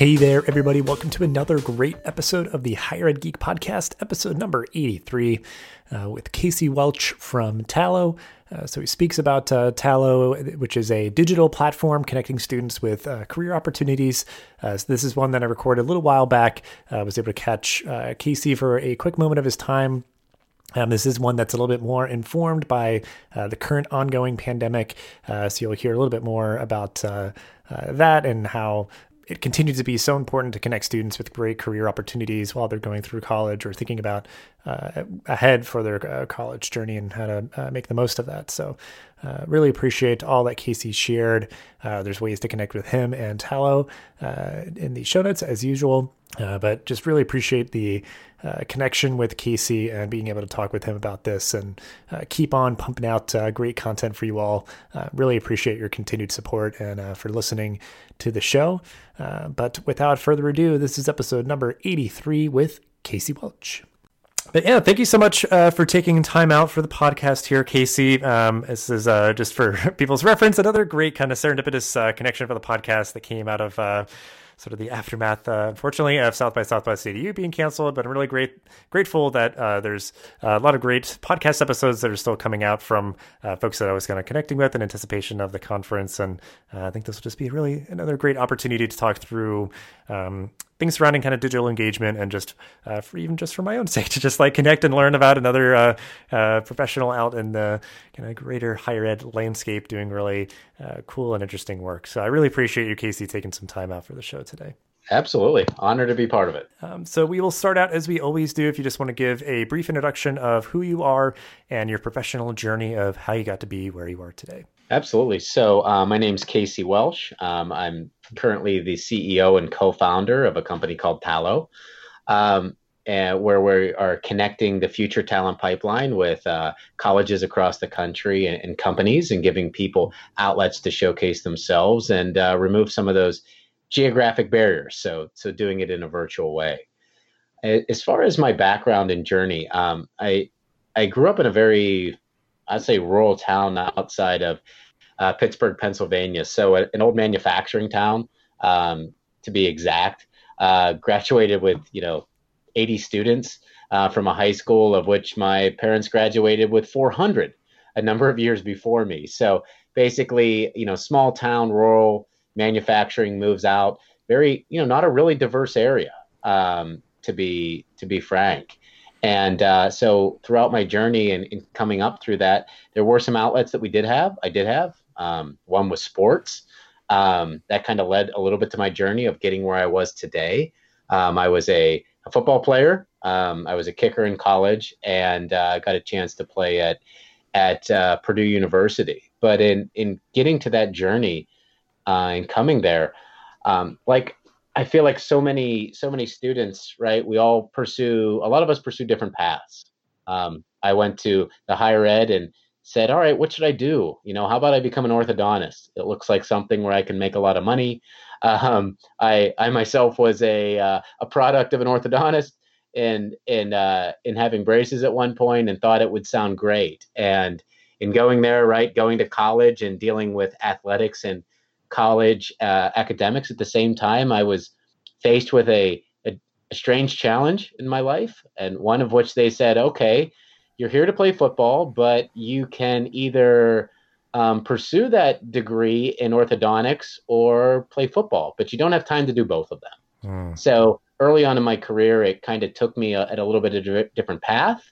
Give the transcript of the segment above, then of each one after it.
Hey there, everybody. Welcome to another great episode of the Higher Ed Geek Podcast, episode number 83, uh, with Casey Welch from Tallo. Uh, so he speaks about uh, Tallo, which is a digital platform connecting students with uh, career opportunities. Uh, so this is one that I recorded a little while back. I was able to catch uh, Casey for a quick moment of his time um, this is one that's a little bit more informed by uh, the current ongoing pandemic. Uh, so you'll hear a little bit more about uh, that and how it continues to be so important to connect students with great career opportunities while they're going through college or thinking about uh, ahead for their uh, college journey and how to uh, make the most of that. So, uh, really appreciate all that Casey shared. Uh, there's ways to connect with him and Tallo uh, in the show notes as usual. But just really appreciate the connection with Casey and being able to talk with him about this and keep on pumping out great content for you all. really appreciate your continued support and for listening to the show. but without further ado, this is episode number 83 with Casey Welch but yeah, thank you so much uh, for taking time out for the podcast here, Casey. Um, this is uh, just for people's reference, another great kind of serendipitous uh, connection for the podcast that came out of uh, sort of the aftermath, uh, unfortunately, of South by Southwest EDU being canceled. But I'm really great, grateful that uh, there's a lot of great podcast episodes that are still coming out from uh, folks that I was kind of connecting with in anticipation of the conference. And uh, I think this will just be really another great opportunity to talk through um, things surrounding kind of digital engagement and just uh, for even just for my own sake to just like connect and learn about another uh, uh, professional out in the kind of greater higher ed landscape doing really uh, cool and interesting work. So I really appreciate you, Casey, taking some time out for the show today. Absolutely. Honor to be part of it. Um, so, we will start out as we always do. If you just want to give a brief introduction of who you are and your professional journey of how you got to be where you are today. Absolutely. So, uh, my name's Casey Welch. Um, I'm currently the CEO and co founder of a company called Tallo, um, where we are connecting the future talent pipeline with uh, colleges across the country and, and, companies and giving people outlets to showcase themselves and uh, remove some of those geographic barriers. So, so doing it in a virtual way. As far as my background and journey, um, I I grew up in a very I'd say rural town outside of uh, Pittsburgh, Pennsylvania. So an old manufacturing town, um, to be exact. Uh, graduated with you know 80 students uh, from a high school of which my parents graduated with 400 a number of years before me. So basically, you know, small town, rural manufacturing moves out. Very, you know, not a really diverse area, um, to be to be frank. And uh, so throughout my journey and, coming up through that, there were some outlets that we did have. I did have um, one was sports. Um, that kind of led a little bit to my journey of getting where I was today. Um, I was a, a football player. Um, I was a kicker in college and uh, got a chance to play at at uh, Purdue University. But in in getting to that journey uh, and coming there, um, like I feel like so many so many students, right? We all pursue a lot of us pursue different paths. Um, I went to the higher ed and said, "All right, what should I do? You know, how about I become an orthodontist? It looks like something where I can make a lot of money." Um, I I myself was a uh, a product of an orthodontist and in uh, in having braces at one point and thought it would sound great. And in going there, right, going to college and dealing with athletics and college uh, academics at the same time, I was faced with a, a, a strange challenge in my life, and one of which they said, "Okay, you're here to play football, but you can either um, pursue that degree in orthodontics or play football, but you don't have time to do both of them." Mm. So early on in my career, it kind of took me a, at a little bit of a different path,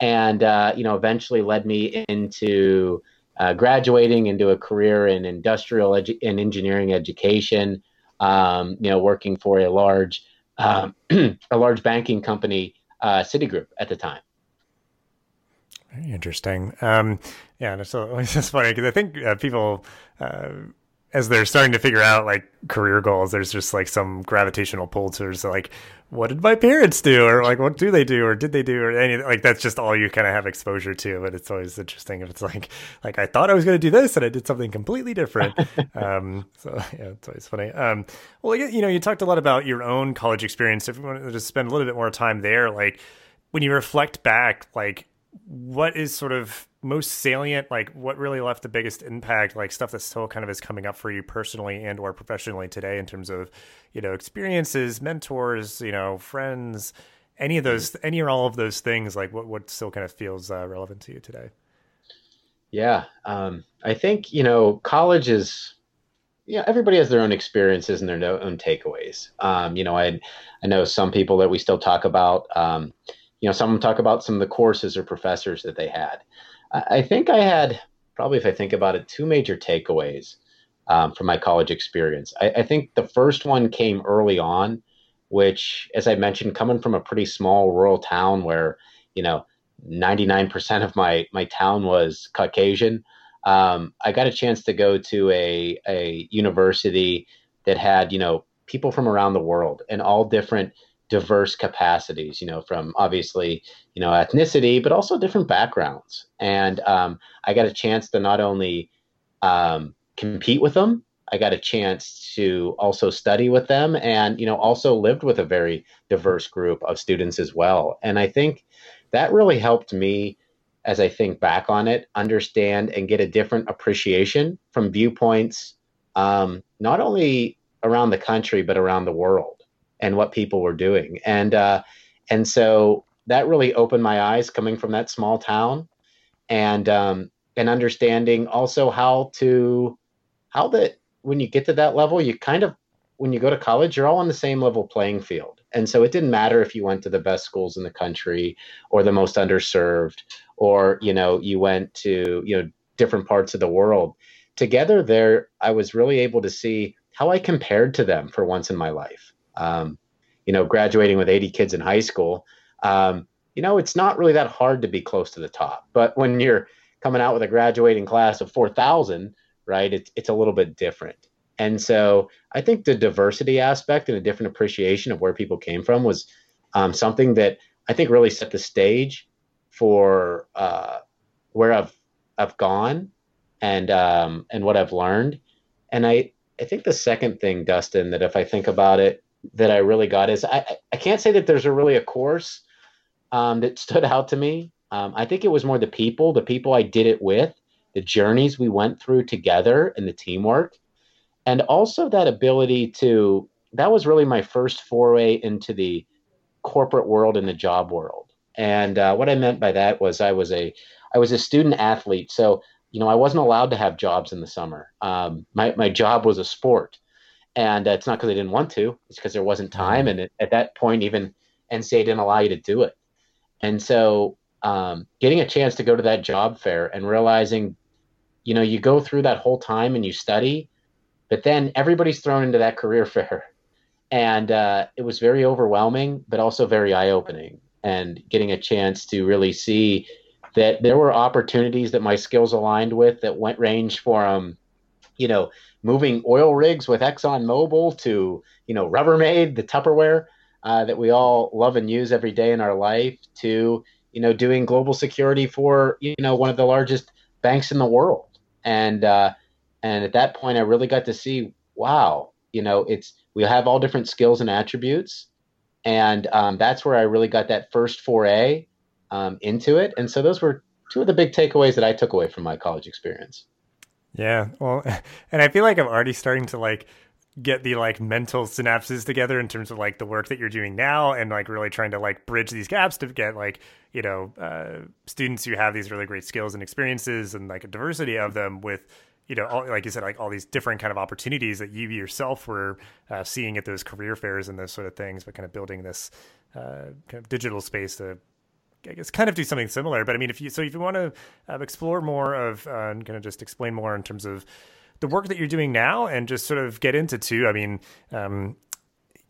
and uh, you know, eventually led me into uh, graduating into a career in industrial edu- and engineering education, um, you know, working for a large um, a large banking company, uh, Citigroup at the time. Very interesting. Um, yeah, and so it's just funny because I think uh, people uh, as they're starting to figure out like career goals, there's just like some gravitational pull towards like, what did my parents do, or like what do they do, or did they do, or any like that's just all you kind of have exposure to. But it's always interesting if it's like like I thought I was going to do this and I did something completely different. um, so yeah, it's always funny. Um, well, you know, you talked a lot about your own college experience. If you want to just spend a little bit more time there, like when you reflect back, like what is sort of most salient like what really left the biggest impact like stuff that still kind of is coming up for you personally and or professionally today in terms of you know experiences mentors you know friends any of those any or all of those things like what what still kind of feels uh, relevant to you today yeah um, i think you know college is yeah, everybody has their own experiences and their own takeaways. Um, you know, I I know some people that we still talk about. Um, you know, some talk about some of the courses or professors that they had. I, think I had probably, if I think about it, two major takeaways um, from my college experience. I, I think the first one came early on, which, as I mentioned, coming from a pretty small rural town where you know 99% of my my town was Caucasian um, I got a chance to go to a, a university that had, you know, people from around the world and all different diverse capacities, you know, from obviously, you know, ethnicity, but also different backgrounds. And um, I got a chance to not only um, compete with them, I got a chance to also study with them and, you know, also lived with a very diverse group of students as well. And I think that really helped me as I think back on it, understand and get a different appreciation from viewpoints, um, not only around the country but around the world and what people were doing. And uh, and so that really opened my eyes coming from that small town, and um, and understanding also how to how that when you get to that level, you kind of when you go to college, you're all on the same level playing field. And so it didn't matter if you went to the best schools in the country or the most underserved or you know you went to you know different parts of the world together there i was really able to see how i compared to them for once in my life um, you know graduating with 80 kids in high school um, you know it's not really that hard to be close to the top but when you're coming out with a graduating class of 4000 right it's, it's a little bit different and so i think the diversity aspect and a different appreciation of where people came from was um, something that i think really set the stage for uh, where I've I've gone and um, and what I've learned. And I I think the second thing, Dustin, that if I think about it, that I really got is I I can't say that there's a really a course um, that stood out to me. Um, I think it was more the people, the people I did it with, the journeys we went through together, and the teamwork, and also that ability to. That was really my first foray into the corporate world and the job world and uh, what I meant by that was I was a I was a student athlete, so you know I wasn't allowed to have jobs in the summer. Um, my my job was a sport, and uh, it's not because I didn't want to; it's because there wasn't time. And it, at that point, even NCAA didn't allow you to do it. And so, um, getting a chance to go to that job fair and realizing, you know, you go through that whole time and you study, but then everybody's thrown into that career fair, and uh, it was very overwhelming, but also very eye opening and getting a chance to really see that there were opportunities that my skills aligned with that went range from, you know, moving oil rigs with Exxon Mobil to, you know, Rubbermaid, the Tupperware uh, that we all love and use every day in our life, to, you know, doing global security for, you know, one of the largest banks in the world. And, uh, and at that point, I really got to see, wow, you know, it's, we have all different skills and attributes and um, that's where I really got that first foray um, into it. And so those were two of the big takeaways that I took away from my college experience. Yeah, well, and I feel like I'm already starting to like get the like mental synapses together in terms of like the work that you're doing now and like really trying to like bridge these gaps to get like you know uh, students who have these really great skills and experiences and like a diversity of them with you know, all, like you said, like all these different kind of opportunities that you yourself were uh, seeing at those career fairs and those sort of things, but kind of building this uh, kind of digital space to, I guess, kind of do something similar. But I mean, if you so if you want to uh, explore more of uh, and kind of just explain more in terms of the work that you're doing now, and just sort of get into too. I mean. Um,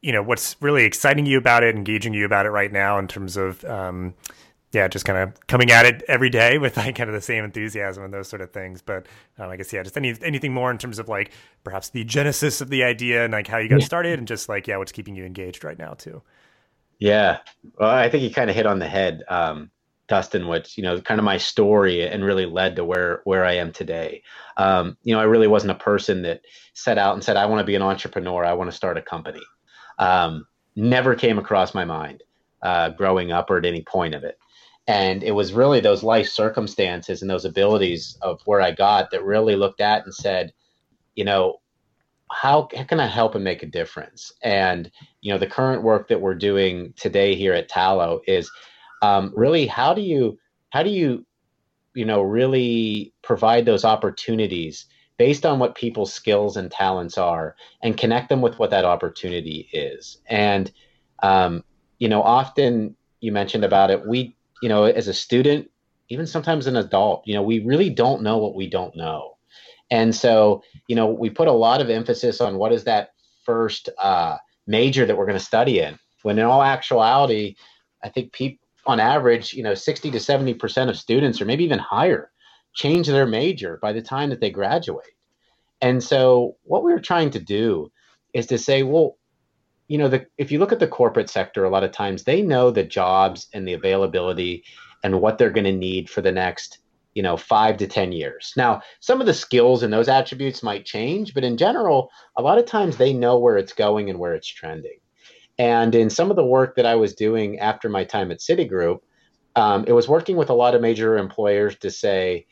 you know what's really exciting you about it, engaging you about it right now in terms of um, yeah, just kind of coming at it every day with like kind of the same enthusiasm and those sort of things. But um, I guess yeah, just any anything more in terms of like perhaps the genesis of the idea and like how you got yeah. started and just like yeah, what's keeping you engaged right now too. Yeah, well, I think you kind of hit on the head, um, Dustin. Which you know, kind of my story and really led to where where I am today. Um, you know, I really wasn't a person that set out and said I want to be an entrepreneur. I want to start a company. Um, never came across my mind uh, growing up or at any point of it And it was really those life circumstances and those abilities of where I got that really looked at and said, you know, how, how can I help and make a difference? And, you know, the current work that we're doing today here at Tallo is um, really how do you, how do you, you know, really provide those opportunities based on what people's skills and talents are and connect them with what that opportunity is. And, um, you know, often you mentioned about it, we, you know, as a student, even sometimes an adult, you know, we really don't know what we don't know. And so, you know, we put a lot of emphasis on what is that first uh, major that we're going to study in. When in all actuality, I think people, on average, you know, 60 to 70% of students, or maybe even higher, change their major by the time that they graduate. And so, what we're trying to do is to say, well, you know, the, if you look at the corporate sector, a lot of times they know the jobs and the availability and what they're going to need for the next, you know, five to 10 years. Now, some of the skills and those attributes might change, but in general, a lot of times they know where it's going and where it's trending. And in some of the work that I was doing after my time at Citigroup, um, it was working with a lot of major employers to say,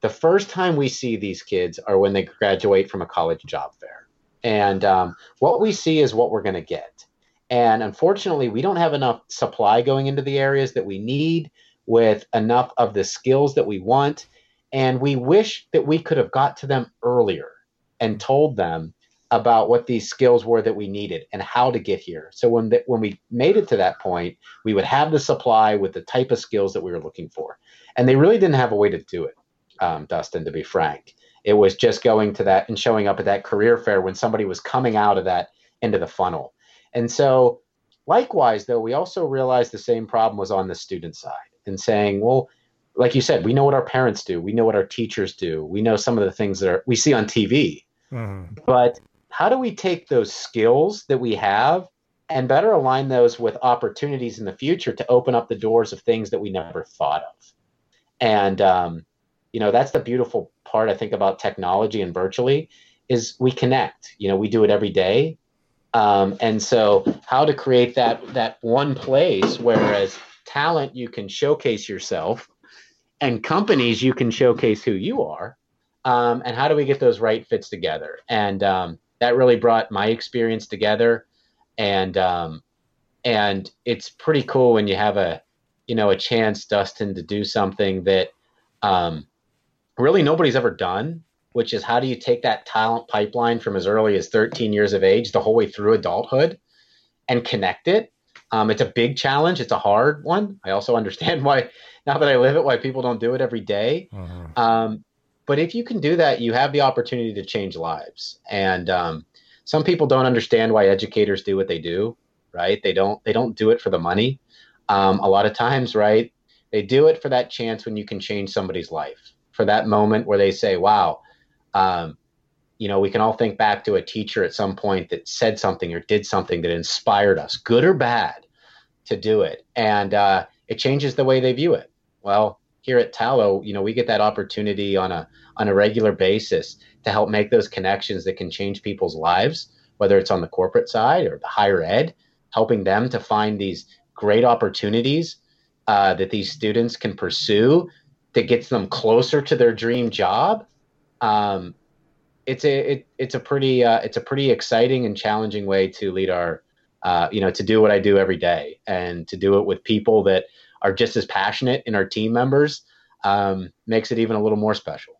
the first time we see these kids are when they graduate from a college job fair and um, what we see is what we're going to get. And unfortunately, we don't have enough supply going into the areas that we need with enough of the skills that we want. And we wish that we could have got to them earlier and told them about what these skills were that we needed and how to get here. So when the, when we made it to that point, we would have the supply with the type of skills that we were looking for. And they really didn't have a way to do it, um, Dustin, to be frank. It was just going to that and showing up at that career fair when somebody was coming out of that into the funnel. And so, likewise, though, we also realized the same problem was on the student side and saying, well, like you said, we know what our parents do, we know what our teachers do, we know some of the things that are, we see on TV. Mm-hmm. But how do we take those skills that we have and better align those with opportunities in the future to open up the doors of things that we never thought of? And um, you know that's the beautiful part i think about technology and virtually is we connect you know we do it every day um, and so how to create that that one place whereas talent you can showcase yourself and companies you can showcase who you are um, and how do we get those right fits together and um, that really brought my experience together and um, and it's pretty cool when you have a you know a chance dustin to do something that um, really nobody's ever done, which is how do you take that talent pipeline from as early as 13 years of age the whole way through adulthood and connect it. Um, it's a big challenge. It's a hard one. I also understand why, now that I live it, why people don't do it every day. Mm-hmm. Um, but if you can do that, you have the opportunity to change lives. And um, some people don't understand why educators do what they do, right? They don't. They don't do it for the money. Um, a lot of times, right? They do it for that chance when you can change somebody's life for that moment where they say, wow, um, you know, we can all think back to a teacher at some point that said something or did something that inspired us, good or bad, to do it. And uh, it changes the way they view it. Well, here at Tallo, you know, we get that opportunity on a on a regular basis to help make those connections that can change people's lives, whether it's on the corporate side or the higher ed, helping them to find these great opportunities uh, that these students can pursue that gets them closer to their dream job, um, it's a it, it's a pretty uh, it's a pretty exciting and challenging way to lead our uh, you know to do what I do every day and to do it with people that are just as passionate in our team members um, makes it even a little more special.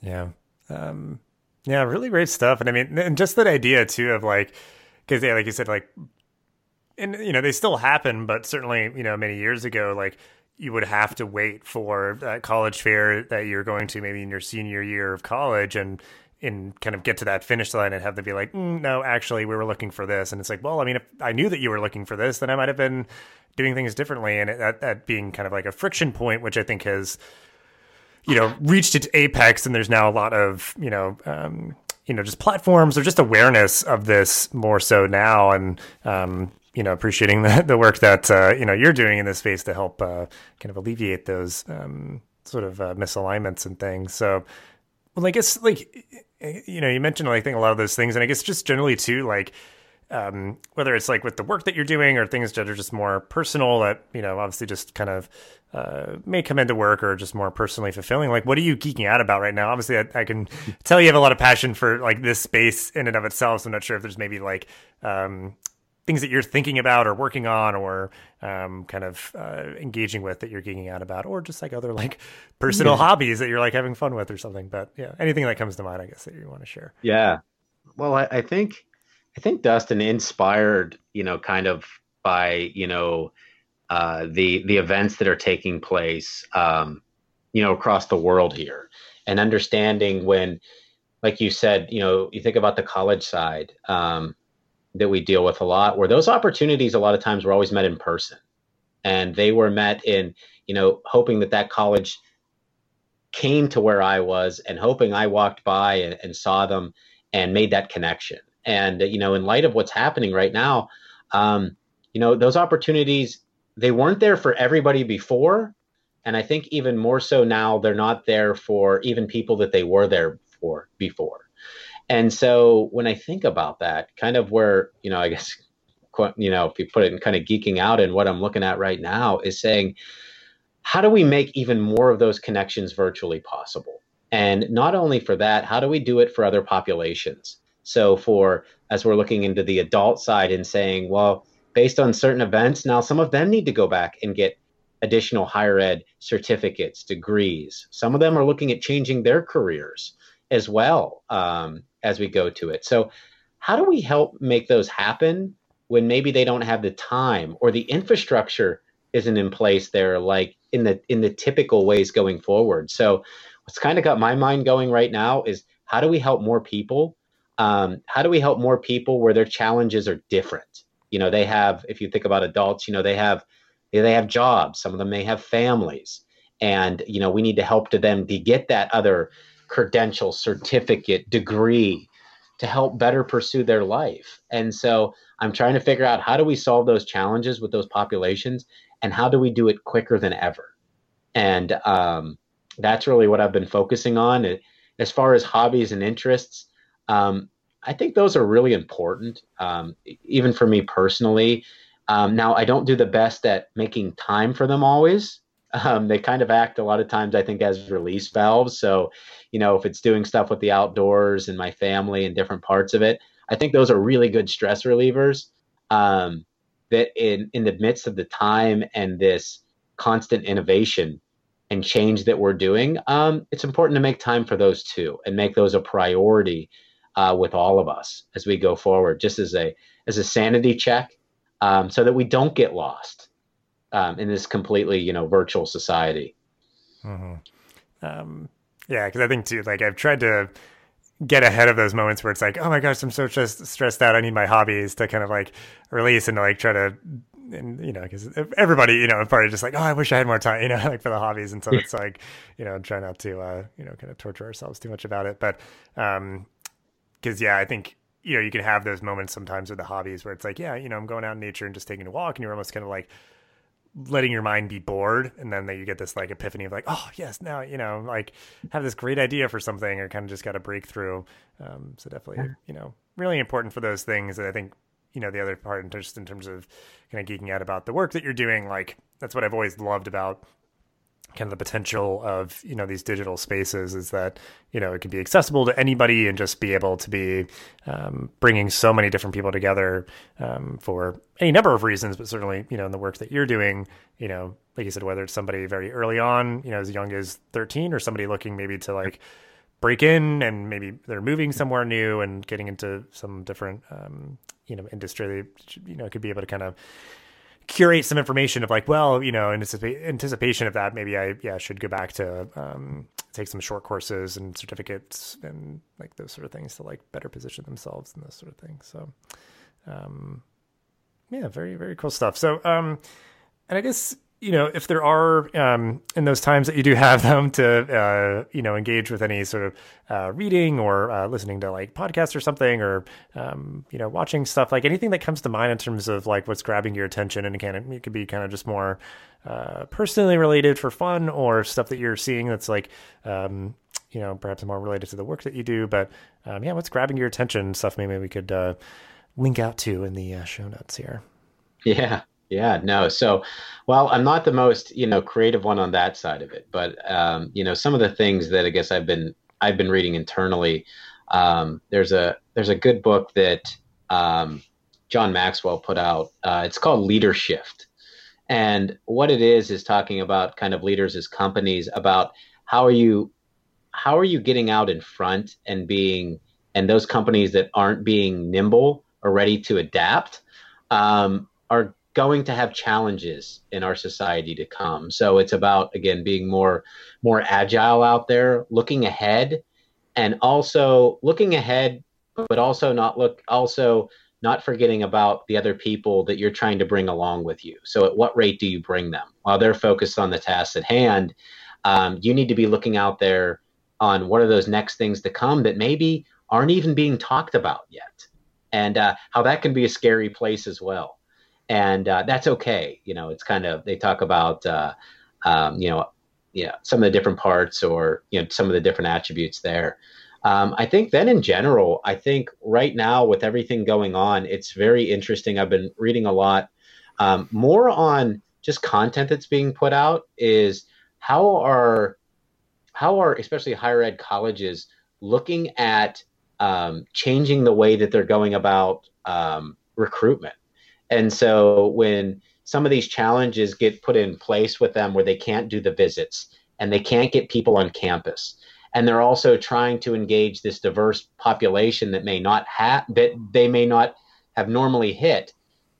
Yeah. Um, yeah, really great stuff. And I mean, and just that idea too of like, because yeah, like you said, like, and you know, they still happen, but certainly, you know, many years ago, like you would have to wait for that college fair that you're going to maybe in your senior year of college and and kind of get to that finish line and have them be like, mm, no, actually, we were looking for this. And it's like, well, I mean, if I knew that you were looking for this, then I might have been doing things differently. And that, that being kind of like a friction point, which I think has, you know, reached its apex. And there's now a lot of, you know, um, you know, just platforms or just awareness of this more so now. And, um, you know appreciating the, the work that uh, you know you're doing in this space to help uh, kind of alleviate those um, sort of uh, misalignments and things. So, well, I guess like you know you mentioned like I think a lot of those things, and I guess just generally too like um, whether it's like with the work that you're doing or things that are just more personal that you know obviously just kind of uh, may come into work or just more personally fulfilling like what are you geeking out about right now? Obviously I, I, can tell you have a lot of passion for like this space in and of itself so i'm not sure if there's maybe like um, things that you're thinking about or working on or um, kind of uh, engaging with that you're geeking out about or just like other like personal yeah. hobbies that you're like having fun with or something. But yeah anything that comes to mind i guess that you want to share. Yeah. Well I, I think i think dustin inspired you know kind of by you know uh, the the events that are taking place um, you know across the world here and understanding when like you said you know you think about the college side um, that we deal with a lot where those opportunities a lot of times were always met in person. And they were met in you know hoping that that college came to where i was and hoping i walked by and, and saw them and made that connection. And you know in light of what's happening right now um, you know those opportunities they weren't there for everybody before. And i think even more so now they're not there for even people that they were there for before and so when I think about that, kind of where, you know, I guess, you know, if you put it in kind of geeking out and what I'm looking at right now is saying, how do we make even more of those connections virtually possible? And not only for that, how do we do it for other populations? So for as we're looking into the adult side and saying, well, based on certain events, now some of them need to go back and get additional higher ed certificates, degrees. Some of them are looking at changing their careers as well. Um, as we go to it. So, how do we help make those happen when maybe they don't have the time or the infrastructure isn't in place there, like in the in the typical ways going forward? So, what's kind of got my mind going right now is how do we help more people? Um, how do we help more people where their challenges are different? You know, they have, if you think about adults, you know, they have they have jobs. Some of them may have families, and you know, we need to help to them to get that other credential, certificate, degree to help better pursue their life. And so I'm trying to figure out how do we solve those challenges with those populations and how do we do it quicker than ever? And um, that's really what I've been focusing on. As far as hobbies and interests, um, I think those are really important, um, even for me personally. Um, now, I don't do the best at making time for them always. Um, they kind of act a lot of times, I think, as release valves. So, you know, if it's doing stuff with the outdoors and my family and different parts of it, I think those are really good stress relievers. Um, that in in the midst of the time and this constant innovation and change that we're doing, um, it's important to make time for those too and make those a priority uh, with all of us as we go forward, just as a as a sanity check, um, so that we don't get lost um, in this completely you know virtual society. Mm-hmm. Um, yeah, because I think too, like I've tried to get ahead of those moments where it's like, oh my gosh, I'm so just stressed out. I need my hobbies to kind of like release and to like try to, and you know, because everybody, you know, probably just like, oh, I wish I had more time, you know, like for the hobbies. And so it's like, you know, try not to, uh, you know, kind of torture ourselves too much about it. But, um, because yeah, I think you know you can have those moments sometimes with the hobbies where it's like, yeah, you know, I'm going out in nature and just taking a walk, and you're almost kind of like letting your mind be bored and then that you get this like epiphany of like oh yes now you know like have this great idea for something or kind of just got a breakthrough. Um, so definitely you know really important for those things. That i think you know the other part just in terms of kind of geeking out about the work that you're doing like that's what i've always loved about kind of the potential of you know these digital spaces is that you know it can be accessible to anybody and just be able to be um, bringing so many different people together um, for any number of reasons but certainly you know in the work that you're doing you know like you said whether it's somebody very early on you know as young as 13 or somebody looking maybe to like break in and maybe they're moving somewhere new and getting into some different um, you know industry you know could be able to kind of curate some information of like, well, you know, in anticipation of that, maybe I yeah should go back to um, take some short courses and certificates and like those sort of things to like better position themselves and those sort of things. So, um, yeah, very very cool stuff. So, um, and I guess you know, if there are um, in those times that you do have them to, uh, you know, engage with any sort of uh, reading or uh, listening to like podcasts or something, or um, you know, watching stuff like anything that comes to mind in terms of like what's grabbing your attention, and again, it could be kind of just more uh, personally related for fun, or stuff that you're seeing that's like, um, you know, perhaps more related to the work that you do. But um, yeah, what's grabbing your attention? Stuff maybe we could uh, link out to in the uh, show notes here. Yeah, yeah, no. So, well, I'm not the most you know creative one on that side of it, but um, you know some of the things that I guess I've been I've been reading internally. Um, there's a there's a good book that um, John Maxwell put out. Uh, it's called Leadership, and what it is is talking about kind of leaders as companies about how are you how are you getting out in front and being and those companies that aren't being nimble or ready to adapt um, are going to have challenges in our society to come. So it's about again being more more agile out there, looking ahead, and also looking ahead, but also not look also not forgetting about the other people that you're trying to bring along with you. So at what rate do you bring them while they're focused on the tasks at hand? Um, you need to be looking out there on what are those next things to come that maybe aren't even being talked about yet, and uh, how that can be a scary place as well and uh, that's okay. You know, it's kind of they talk about uh, um, you know, know some of the different parts or you know some of the different attributes there. Um, I think then in general, I think right now with everything going on, it's very interesting. I've been reading a lot um, more on just content that's being put out. Is how are how are especially higher ed colleges looking at um, changing the way that they're going about um, recruitment and so when some of these challenges get put in place with them where they can't do the visits and they can't get people on campus, and they're also trying to engage this diverse population that may not have that they may not have normally hit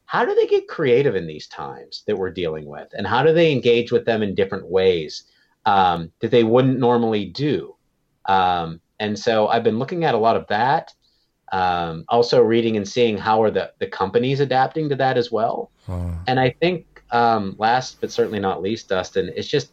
how do they get creative in these times that we're dealing with? And how do they engage with them in different ways um, that they wouldn't normally do? Um, and so i've been looking at a lot of that um, also reading and seeing how are the, the companies adapting to that as well. And I think um, last but certainly not least, Dustin, is just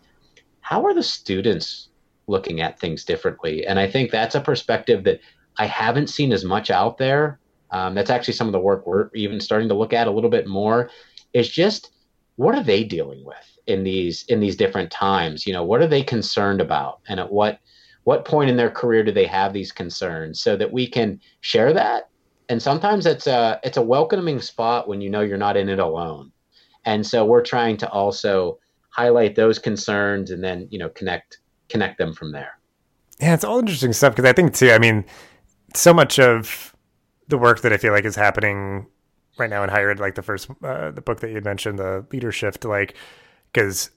how are the students looking at things differently? And I think that's a perspective that I haven't seen as much out there. Um, that's actually some of the work we're even starting to look at a little bit more. Is just what are they dealing with in these in these different times? You know, what are they concerned about, and at what what point in their career do they have these concerns so that we can share that? And sometimes it's a it's a welcoming spot when you know you're not in it alone. And so we're trying to also highlight those concerns and then you know connect connect them from there. Yeah it's all interesting stuff because i think too i mean so much of the work that i feel like is happening right now in higher ed like the first uh, the book that you mentioned the leadership like because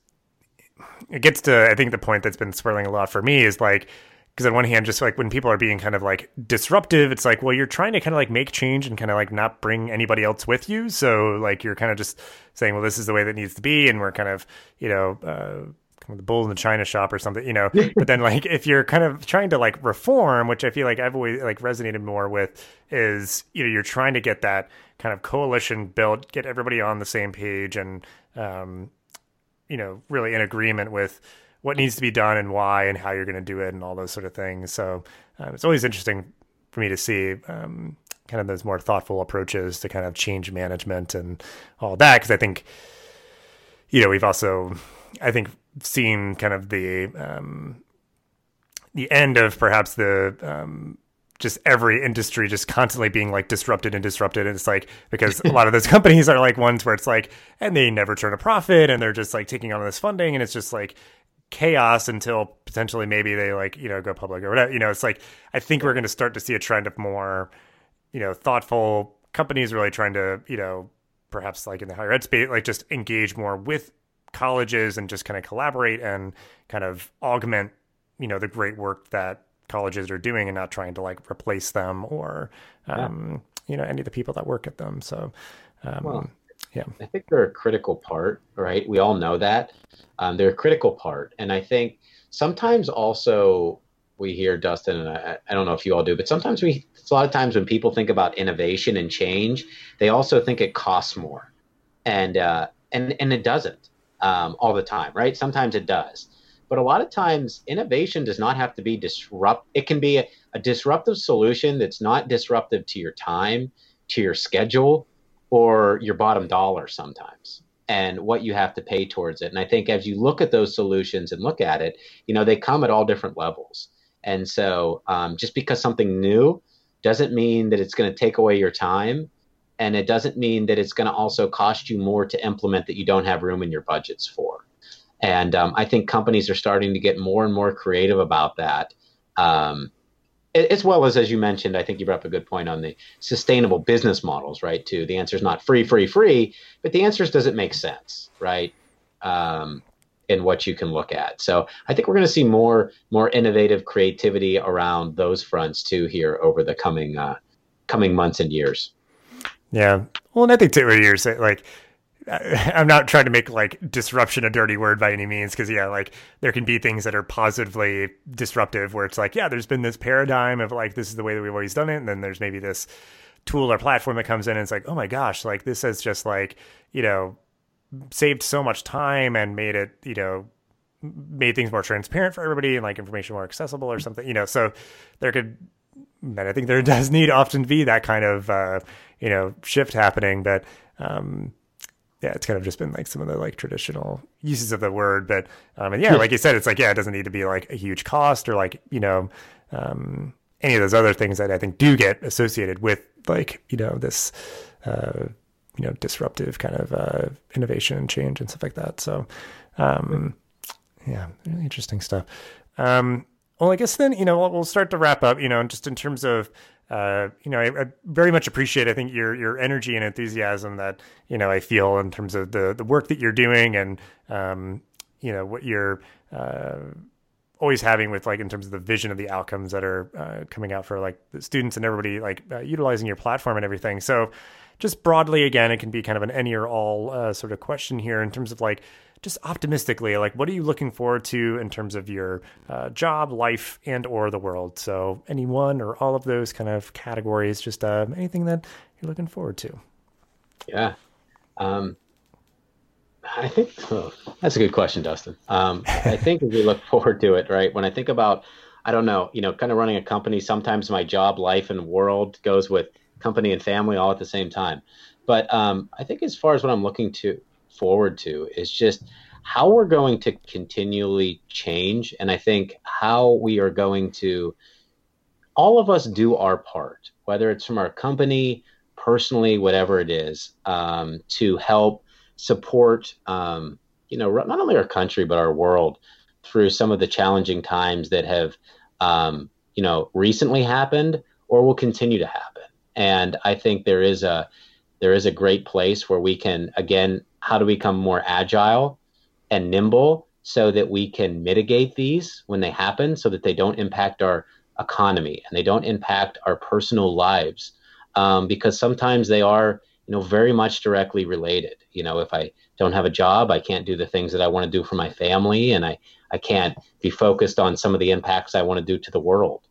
it gets to I think the point that's been swirling a lot for me is like because on one hand just like when people are being kind of like disruptive it's like well you're trying to kind of like make change and kind of like not bring anybody else with you. So like you're kind of just saying well this is the way that needs to be and we're kind of you know uh the bull in the china shop or something you know? But then like if you're kind of trying to like reform which i feel like i've always like resonated more with is you know you're trying to get that kind of coalition built get everybody on the same page and um you know really in agreement with what needs to be done and why and how you're going to do it and all those sort of things. So um, it's always interesting for me to see um, kind of those more thoughtful approaches to kind of change management and all that because I think you know we've also I think seen kind of the um, the end of perhaps the um, just every industry just constantly being like disrupted and disrupted. And it's like because a lot of those companies are like ones where it's like, and they never turn a profit and they're just like taking on this funding and it's just like chaos until potentially maybe they like, you know, go public or whatever. You know, it's like I think we're gonna start to see a trend of more, you know, thoughtful companies really trying to, you know, perhaps like in the higher ed space, like just engage more with colleges and just kind of collaborate and kind of augment, you know, the great work that colleges are doing and not trying to like replace them or um, yeah. you know any of the people that work at them. So um, well, yeah. I think they're a critical part right? We all know that. Um, they're a critical part. And i think sometimes also we hear dustin and I, I don't know if you all do but sometimes we a lot of times when people think about innovation and change they also think it costs more. And uh, and and it doesn't um, all the time right? Sometimes it does but a lot of times, innovation does not have to be disrupt. It can be a, a disruptive solution that's not disruptive to your time, to your schedule, or your bottom dollar sometimes and what you have to pay towards it. And I think as you look at those solutions and look at it, you know, they come at all different levels. And so um, just because something new doesn't mean that it's going to take away your time and it doesn't mean that it's going to also cost you more to implement that you don't have room in your budgets for. And um, I think companies are starting to get more and more creative about that. Um, as well as, as you mentioned, I think you brought up a good point on the sustainable business models, right? Too. The answer is not free, free, free, but the answer is does it make sense, right? Um, in what you can look at. So I think we're going to see more more innovative creativity around those fronts too here over the coming uh, coming months and years. Yeah. Well, and I think too, what you're saying, like, I'm not trying to make like disruption a dirty word by any means, because yeah, like there can be things that are positively disruptive, where it's like, yeah, there's been this paradigm of like this is the way that we've always done it, and then there's maybe this tool or platform that comes in and it's like, oh my gosh, like this has just like you know saved so much time and made it you know made things more transparent for everybody and like information more accessible or something, you know. So there could but I think there does need often be that kind of uh, you know shift happening. But um, yeah, it's kind of just been like some of the like traditional uses of the word. But um, and yeah, like you said, it's like yeah, it doesn't need to be like a huge cost or like you know um, any of those other things that I think do get associated with like you know this. Uh, you know, disruptive kind of uh, innovation and change and stuff like that. So, um, yeah, really interesting stuff. Um, well, I guess then you know we'll start to wrap up. You know, just in terms of uh, you know, I, I, very much appreciate. I think your your energy and enthusiasm that you know I feel in terms of the the work that you're doing and um, you know what you're uh, always having with like in terms of the vision of the outcomes that are uh, coming out for like the students and everybody like uh, utilizing your platform and everything. So, just broadly, again, it can be kind of an any or all uh, sort of question here in terms of like just optimistically, like what are you looking forward to in terms of your uh, job, life, and or the world? So any one or all of those kind of categories, just uh, anything that you're looking forward to. Yeah, um, I think oh, that's a good question, Dustin. Um, I think as we look forward to it, right? When I think about, I don't know, you know, kind of running a company. Sometimes my job, life, and world goes with company and family all at the same time. But um, I think as far as what I'm looking to forward to is just how we're going to continually change. And I think how we are going to, all of us do our part, whether it's from our company, personally, whatever it is, um, to help support, um, you know, not only our country, but our world through some of the challenging times that have, um, you know, recently happened or will continue to happen. And I think there is a, there is a great place where we can again how do we become more agile and nimble so that we can mitigate these when they happen so that they don't impact our economy and they don't impact our personal lives. Um, because sometimes they are you know very much directly related. You know if i don't have a job i can't do the things that i want to do for my family and i i can't be focused on some of the impacts i want to do to the world.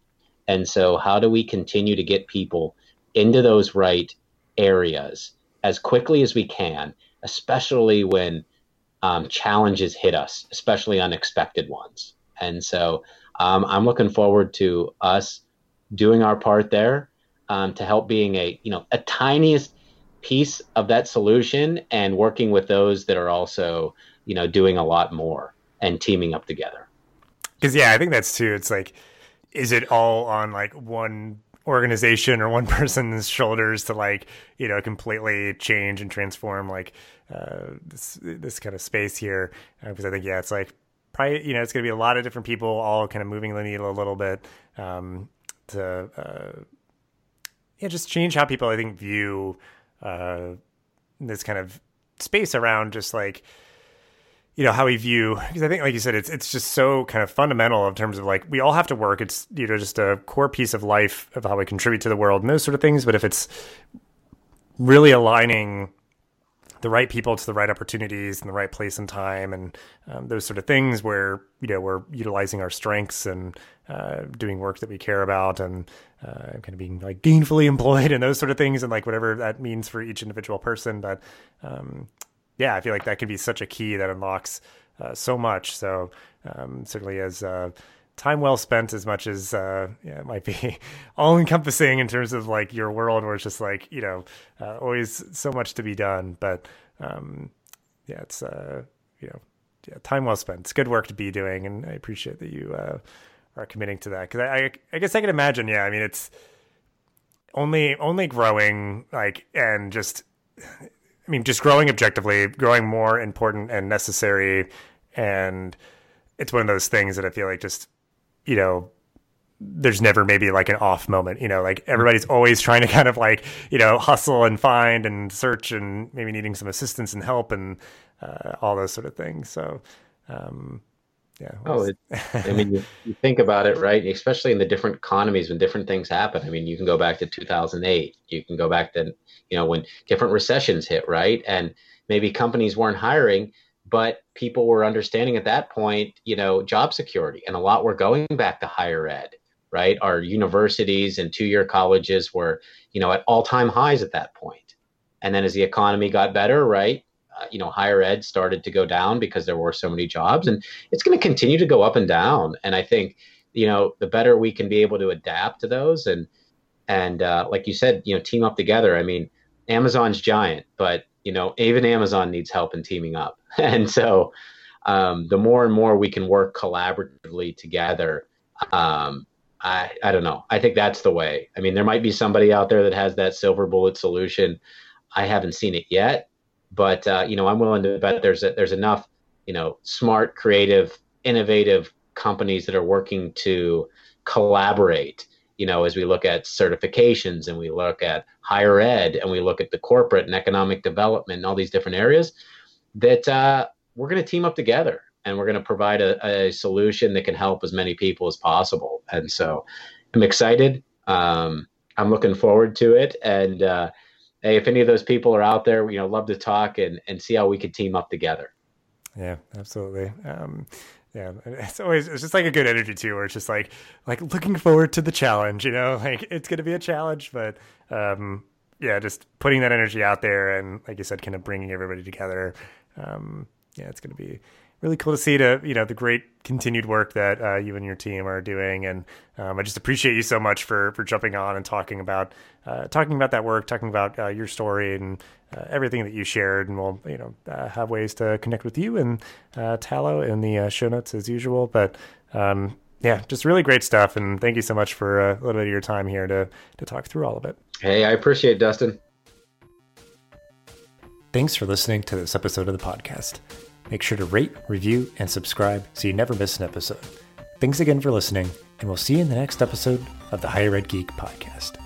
And so how do we continue to get people into those right areas as quickly as we can especially when um, challenges hit us, especially unexpected ones. And so um, I'm looking forward to us doing our part there um, to help being a you know a tiniest piece of that solution and working with those that are also you know doing a lot more and teaming up together. Because yeah, I think that's too. It's like, is it all on like one organization or one person's shoulders to like you know completely change and transform like uh, this this kind of space here. Because uh, I think yeah it's like probably you know it's going to be a lot of different people all kind of moving the needle a little bit um, to uh, yeah just change how people I think view uh, this kind of space around just like you know how we view because I think like you said it's it's just so kind of fundamental in terms of like we all have to work. It's you know just a core piece of life of how we contribute to the world and those sort of things. But if it's really aligning the right people to the right opportunities in the right place and time and um, those sort of things where you know we're utilizing our strengths and uh, doing work that we care about and uh, kind of being like gainfully employed and those sort of things and like whatever that means for each individual person. But um, yeah, I feel like that can be such a key that unlocks uh, so much. So um, certainly as uh, time well spent as much as uh, yeah, it might be all encompassing in terms of like your world where it's just like, you know, uh, always so much to be done. But um, yeah, it's, uh, you know, yeah, time well spent. It's good work to be doing. And I appreciate that you uh, are committing to that. Cause I, I, I guess I can imagine, yeah, I mean, it's, only only growing like and just I mean just growing objectively, growing more important and necessary and it's one of those things that I feel like just you know there's never maybe like an off moment, you know, like everybody's always trying to kind of like, you know, hustle and find and search and maybe needing some assistance and help and uh, all those sort of things. So, um, yeah. Oh, it, I mean, you, you, think about it, right? Especially in the different economies when different things happen. I mean, you can go back to 2008. You can go back to, you know, when different recessions hit, right? And maybe companies weren't hiring, but people were understanding at that point, you know, job security, and a lot were going back to higher ed right? Our universities and two-year colleges were, you know, at all-time highs at that point. And then as the economy got better, right, you know, higher ed started to go down because there were so many jobs, and it's going to continue to go up and down. And I think, you know, the better we can be able to adapt to those, and and uh, like you said, you know, team up together. I mean, Amazon's giant, but you know, even Amazon needs help in teaming up, and so um, the more and more we can work collaboratively together, um, I, I don't know. I think that's the way. I mean, there might be somebody out there that has that silver bullet solution. I haven't seen it yet, but uh, you know, I'm willing to bet there's a, there's enough, you know, smart, creative, innovative companies that are working to collaborate. You know, as we look at certifications and we look at higher ed and we look at the corporate and economic development and all these different areas, that uh, we're going to team up together and we're going to provide a, a, solution that can help as many people as possible. And so I'm excited. Um, I'm looking forward to it. And uh, hey, if any of those people are out there, you know, love to talk and, and see how we can team up together. Yeah, absolutely. Um, yeah, it's always it's just like a good energy too, where it's just like like looking forward to the challenge. You know, like it's going to be a challenge, but um, yeah, just putting that energy out there and like you said, kind of bringing everybody together. Um, yeah, it's going to be really cool to see to you know the great continued work that uh, you and your team are doing, and um, I just appreciate you so much for for jumping on and talking about uh, talking about that work, talking about uh, your story and uh, everything that you shared, and we'll you know uh, have ways to connect with you and uh, Tallo in the show notes as usual, but. Um, yeah, just really great stuff, and thank you so much for a little bit of your time here to to talk through all of it. Hey, I appreciate it, Dustin. Thanks for listening to this episode of the podcast. Make sure to rate, review, and subscribe so you never miss an episode. Thanks again for listening, and we'll see you in the next episode of the Higher Ed Geek podcast.